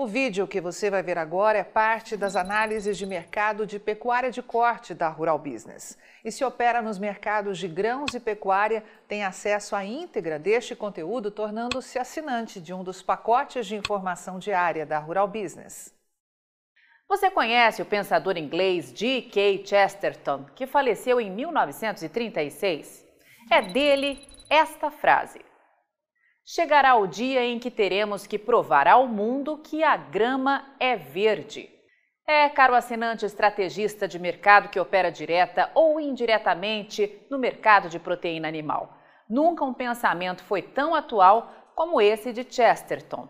O vídeo que você vai ver agora é parte das análises de mercado de pecuária de corte da Rural Business. E se opera nos mercados de grãos e pecuária, tem acesso à íntegra deste conteúdo, tornando-se assinante de um dos pacotes de informação diária da Rural Business. Você conhece o pensador inglês G.K. Chesterton, que faleceu em 1936? É dele esta frase: Chegará o dia em que teremos que provar ao mundo que a grama é verde. É, caro assinante estrategista de mercado que opera direta ou indiretamente no mercado de proteína animal. Nunca um pensamento foi tão atual como esse de Chesterton.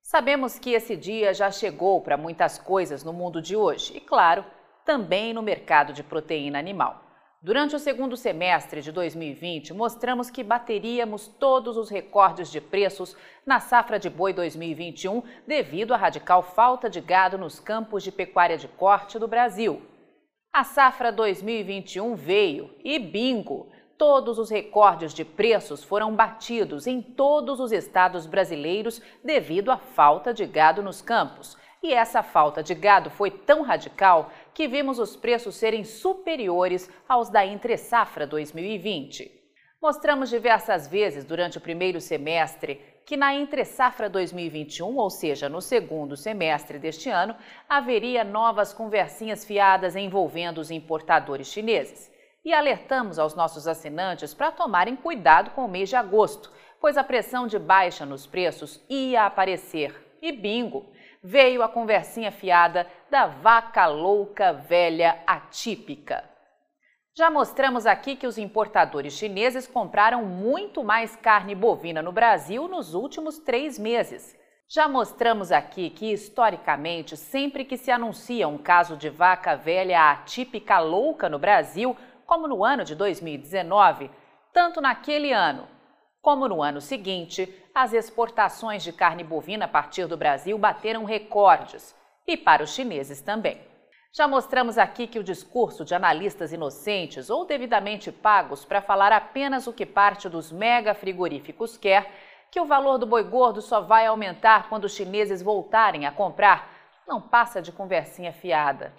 Sabemos que esse dia já chegou para muitas coisas no mundo de hoje e, claro, também no mercado de proteína animal. Durante o segundo semestre de 2020, mostramos que bateríamos todos os recordes de preços na safra de boi 2021 devido à radical falta de gado nos campos de pecuária de corte do Brasil. A safra 2021 veio e bingo! Todos os recordes de preços foram batidos em todos os estados brasileiros devido à falta de gado nos campos. E essa falta de gado foi tão radical que vimos os preços serem superiores aos da entre-safra 2020. Mostramos diversas vezes durante o primeiro semestre que na entre-safra 2021, ou seja, no segundo semestre deste ano, haveria novas conversinhas fiadas envolvendo os importadores chineses. E alertamos aos nossos assinantes para tomarem cuidado com o mês de agosto, pois a pressão de baixa nos preços ia aparecer. E bingo! Veio a conversinha fiada da vaca louca velha atípica. Já mostramos aqui que os importadores chineses compraram muito mais carne bovina no Brasil nos últimos três meses. Já mostramos aqui que, historicamente, sempre que se anuncia um caso de vaca velha atípica louca no Brasil, como no ano de 2019, tanto naquele ano como no ano seguinte, as exportações de carne bovina a partir do Brasil bateram recordes, e para os chineses também. Já mostramos aqui que o discurso de analistas inocentes ou devidamente pagos para falar apenas o que parte dos mega frigoríficos quer, que o valor do boi gordo só vai aumentar quando os chineses voltarem a comprar, não passa de conversinha fiada.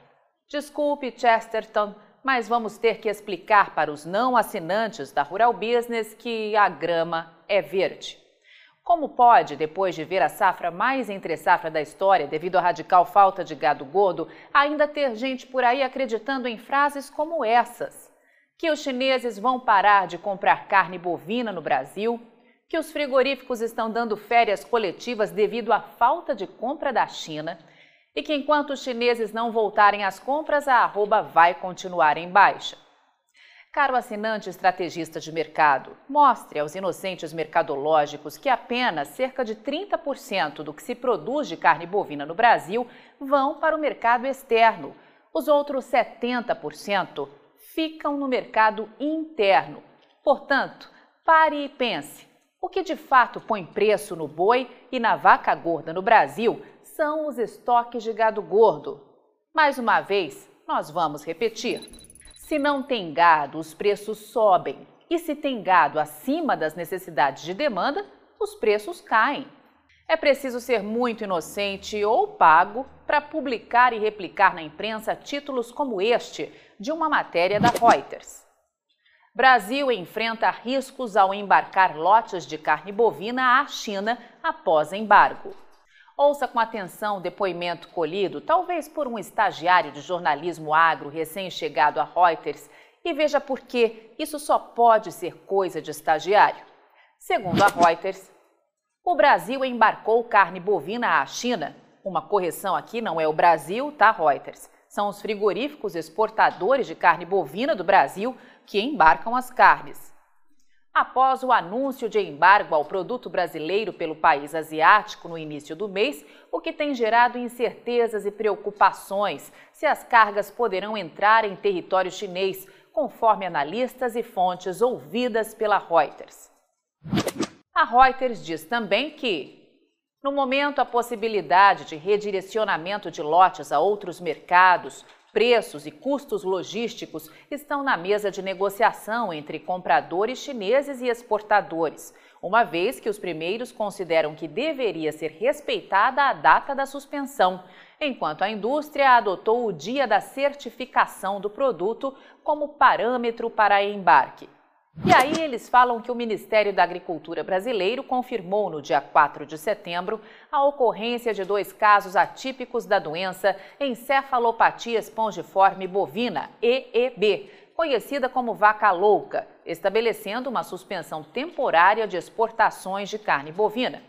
Desculpe, Chesterton, mas vamos ter que explicar para os não assinantes da Rural Business que a grama é verde. Como pode, depois de ver a safra mais entre safra da história, devido à radical falta de gado gordo, ainda ter gente por aí acreditando em frases como essas? Que os chineses vão parar de comprar carne bovina no Brasil, que os frigoríficos estão dando férias coletivas devido à falta de compra da China e que enquanto os chineses não voltarem às compras, a arroba vai continuar em baixa. Caro assinante estrategista de mercado, mostre aos inocentes mercadológicos que apenas cerca de 30% do que se produz de carne bovina no Brasil vão para o mercado externo. Os outros 70% ficam no mercado interno. Portanto, pare e pense: o que de fato põe preço no boi e na vaca gorda no Brasil são os estoques de gado gordo. Mais uma vez, nós vamos repetir. Se não tem gado, os preços sobem. E se tem gado acima das necessidades de demanda, os preços caem. É preciso ser muito inocente ou pago para publicar e replicar na imprensa títulos como este de uma matéria da Reuters. Brasil enfrenta riscos ao embarcar lotes de carne bovina à China após embargo. Ouça com atenção o depoimento colhido, talvez por um estagiário de jornalismo agro recém-chegado a Reuters, e veja por que isso só pode ser coisa de estagiário. Segundo a Reuters, o Brasil embarcou carne bovina à China. Uma correção aqui não é o Brasil, tá, Reuters? São os frigoríficos exportadores de carne bovina do Brasil que embarcam as carnes. Após o anúncio de embargo ao produto brasileiro pelo país asiático no início do mês, o que tem gerado incertezas e preocupações se as cargas poderão entrar em território chinês, conforme analistas e fontes ouvidas pela Reuters. A Reuters diz também que, no momento, a possibilidade de redirecionamento de lotes a outros mercados Preços e custos logísticos estão na mesa de negociação entre compradores chineses e exportadores. uma vez que os primeiros consideram que deveria ser respeitada a data da suspensão, enquanto a indústria adotou o dia da certificação do produto como parâmetro para embarque. E aí eles falam que o Ministério da Agricultura brasileiro confirmou no dia 4 de setembro a ocorrência de dois casos atípicos da doença encefalopatia espongiforme bovina, EEB, conhecida como vaca louca, estabelecendo uma suspensão temporária de exportações de carne bovina.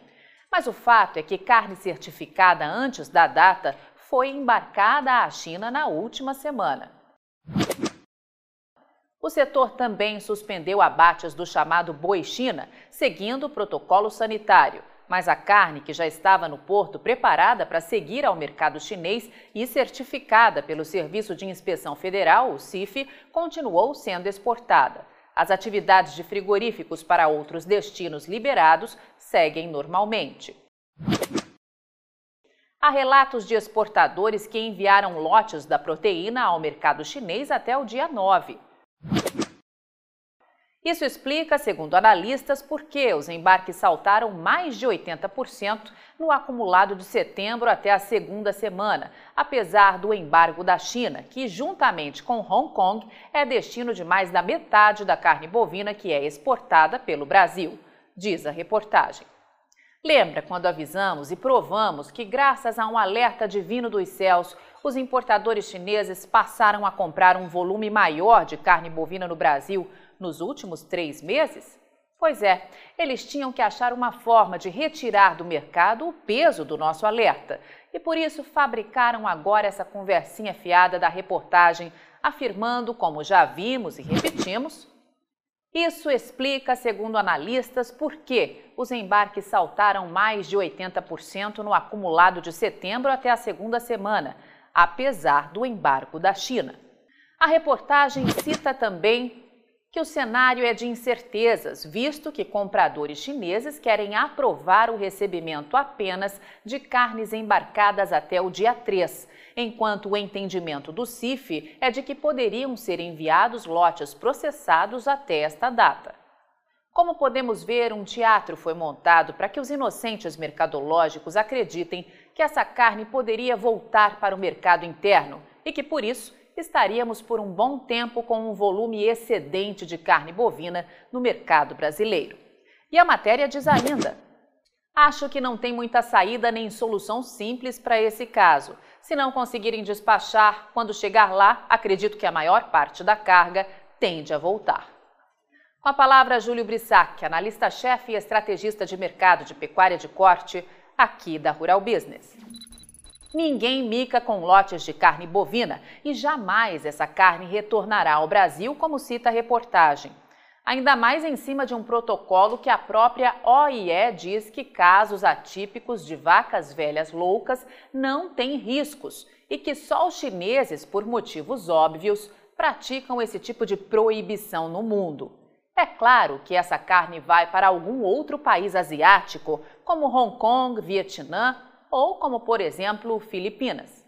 Mas o fato é que carne certificada antes da data foi embarcada à China na última semana. O setor também suspendeu abates do chamado boi China, seguindo o protocolo sanitário. Mas a carne que já estava no porto preparada para seguir ao mercado chinês e certificada pelo Serviço de Inspeção Federal, o CIF, continuou sendo exportada. As atividades de frigoríficos para outros destinos liberados seguem normalmente. Há relatos de exportadores que enviaram lotes da proteína ao mercado chinês até o dia 9. Isso explica, segundo analistas, por que os embarques saltaram mais de 80% no acumulado de setembro até a segunda semana, apesar do embargo da China, que, juntamente com Hong Kong, é destino de mais da metade da carne bovina que é exportada pelo Brasil, diz a reportagem. Lembra quando avisamos e provamos que, graças a um alerta divino dos céus, os importadores chineses passaram a comprar um volume maior de carne bovina no Brasil nos últimos três meses? Pois é, eles tinham que achar uma forma de retirar do mercado o peso do nosso alerta e por isso fabricaram agora essa conversinha fiada da reportagem, afirmando, como já vimos e repetimos, isso explica, segundo analistas, por que os embarques saltaram mais de 80% no acumulado de setembro até a segunda semana, apesar do embargo da China. A reportagem cita também que o cenário é de incertezas, visto que compradores chineses querem aprovar o recebimento apenas de carnes embarcadas até o dia 3, enquanto o entendimento do CIF é de que poderiam ser enviados lotes processados até esta data. Como podemos ver, um teatro foi montado para que os inocentes mercadológicos acreditem que essa carne poderia voltar para o mercado interno e que, por isso, estaríamos por um bom tempo com um volume excedente de carne bovina no mercado brasileiro. E a matéria diz ainda: Acho que não tem muita saída nem solução simples para esse caso. Se não conseguirem despachar, quando chegar lá, acredito que a maior parte da carga tende a voltar. Com a palavra, Júlio Brissac, analista-chefe e estrategista de mercado de pecuária de corte, aqui da Rural Business. Ninguém mica com lotes de carne bovina e jamais essa carne retornará ao Brasil, como cita a reportagem. Ainda mais em cima de um protocolo que a própria OIE diz que casos atípicos de vacas velhas loucas não têm riscos e que só os chineses, por motivos óbvios, praticam esse tipo de proibição no mundo. É claro que essa carne vai para algum outro país asiático, como Hong Kong, Vietnã ou como, por exemplo, Filipinas.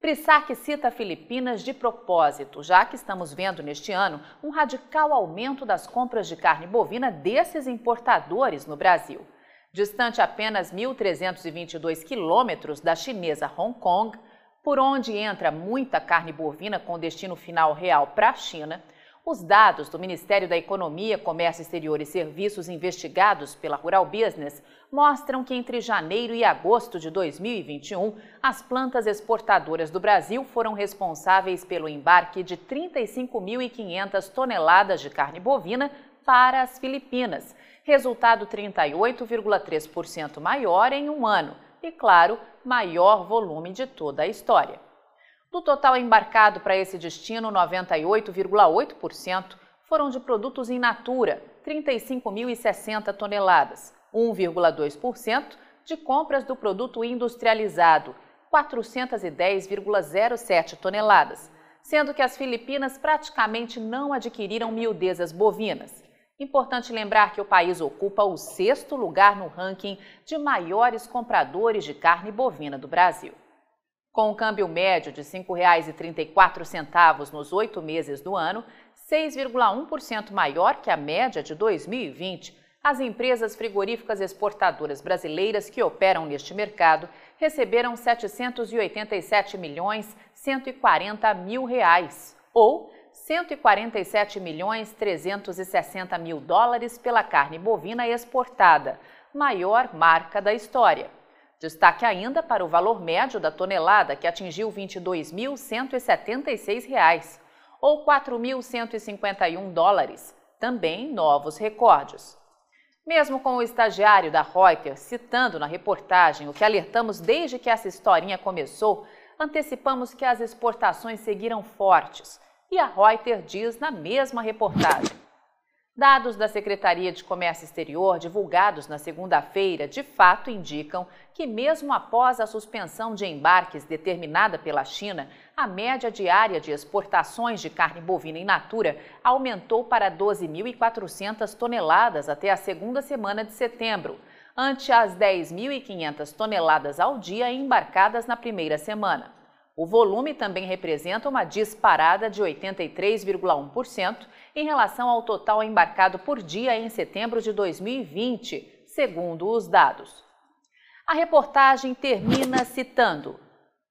Brissac cita Filipinas de propósito, já que estamos vendo neste ano um radical aumento das compras de carne bovina desses importadores no Brasil. Distante apenas 1.322 quilômetros da chinesa Hong Kong, por onde entra muita carne bovina com destino final real para a China, os dados do Ministério da Economia, Comércio Exterior e Serviços investigados pela Rural Business mostram que entre janeiro e agosto de 2021, as plantas exportadoras do Brasil foram responsáveis pelo embarque de 35.500 toneladas de carne bovina para as Filipinas, resultado 38,3% maior em um ano e, claro, maior volume de toda a história. Do total embarcado para esse destino, 98,8% foram de produtos in natura, 35.060 toneladas, 1,2% de compras do produto industrializado, 410,07 toneladas, sendo que as Filipinas praticamente não adquiriram miudezas bovinas. Importante lembrar que o país ocupa o sexto lugar no ranking de maiores compradores de carne bovina do Brasil. Com o câmbio médio de R$ 5,34 nos oito meses do ano, 6,1% maior que a média de 2020, As empresas frigoríficas exportadoras brasileiras que operam neste mercado receberam 787 milhões 140 mil reais, ou 147 milhões 360 mil dólares pela carne bovina exportada, maior marca da história. Destaque ainda para o valor médio da tonelada, que atingiu R$ 22.176, ou 4.151 dólares, também novos recordes. Mesmo com o estagiário da Reuters citando na reportagem o que alertamos desde que essa historinha começou, antecipamos que as exportações seguiram fortes. E a Reuters diz na mesma reportagem. Dados da Secretaria de Comércio Exterior, divulgados na segunda-feira, de fato indicam que, mesmo após a suspensão de embarques determinada pela China, a média diária de exportações de carne bovina in natura aumentou para 12.400 toneladas até a segunda semana de setembro, ante as 10.500 toneladas ao dia embarcadas na primeira semana. O volume também representa uma disparada de 83,1% em relação ao total embarcado por dia em setembro de 2020, segundo os dados. A reportagem termina citando: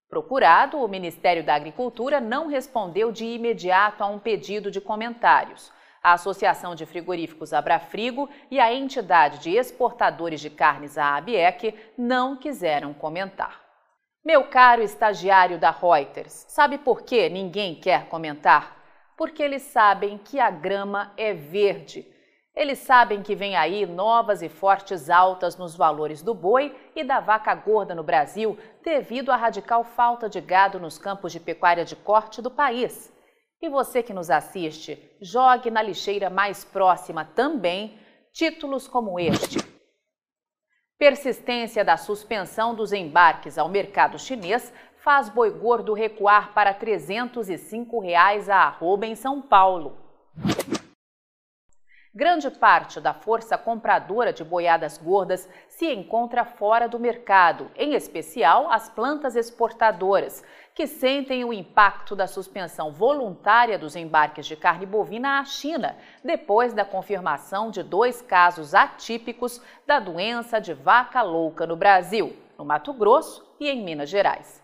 Procurado, o Ministério da Agricultura não respondeu de imediato a um pedido de comentários. A Associação de Frigoríficos Abrafrigo e a entidade de exportadores de carnes, a ABEC, não quiseram comentar. Meu caro estagiário da Reuters, sabe por que ninguém quer comentar? Porque eles sabem que a grama é verde. Eles sabem que vem aí novas e fortes altas nos valores do boi e da vaca gorda no Brasil, devido à radical falta de gado nos campos de pecuária de corte do país. E você que nos assiste, jogue na lixeira mais próxima também títulos como este. Persistência da suspensão dos embarques ao mercado chinês faz boi gordo recuar para 305 reais a arroba em São Paulo. Grande parte da força compradora de boiadas gordas se encontra fora do mercado, em especial as plantas exportadoras, que sentem o impacto da suspensão voluntária dos embarques de carne bovina à China, depois da confirmação de dois casos atípicos da doença de vaca louca no Brasil, no Mato Grosso e em Minas Gerais.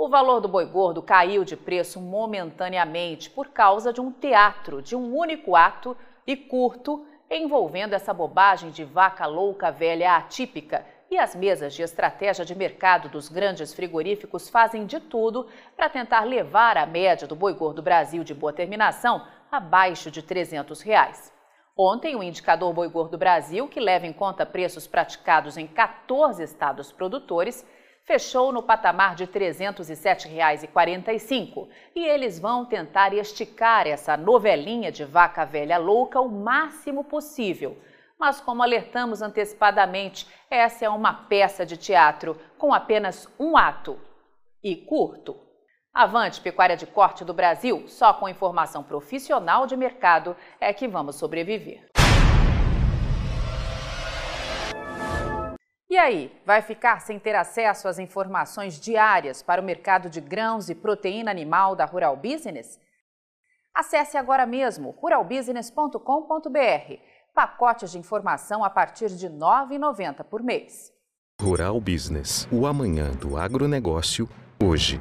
O valor do boi gordo caiu de preço momentaneamente por causa de um teatro de um único ato e curto envolvendo essa bobagem de vaca louca velha atípica. E as mesas de estratégia de mercado dos grandes frigoríficos fazem de tudo para tentar levar a média do boi gordo Brasil de boa terminação abaixo de 300 reais. Ontem, o indicador Boi Gordo Brasil, que leva em conta preços praticados em 14 estados produtores, fechou no patamar de R$ 307,45 e eles vão tentar esticar essa novelinha de vaca velha louca o máximo possível. Mas, como alertamos antecipadamente, essa é uma peça de teatro com apenas um ato e curto. Avante Pecuária de Corte do Brasil, só com informação profissional de mercado é que vamos sobreviver. E aí, vai ficar sem ter acesso às informações diárias para o mercado de grãos e proteína animal da Rural Business? Acesse agora mesmo ruralbusiness.com.br. Pacotes de informação a partir de R$ 9,90 por mês. Rural Business, o amanhã do agronegócio, hoje.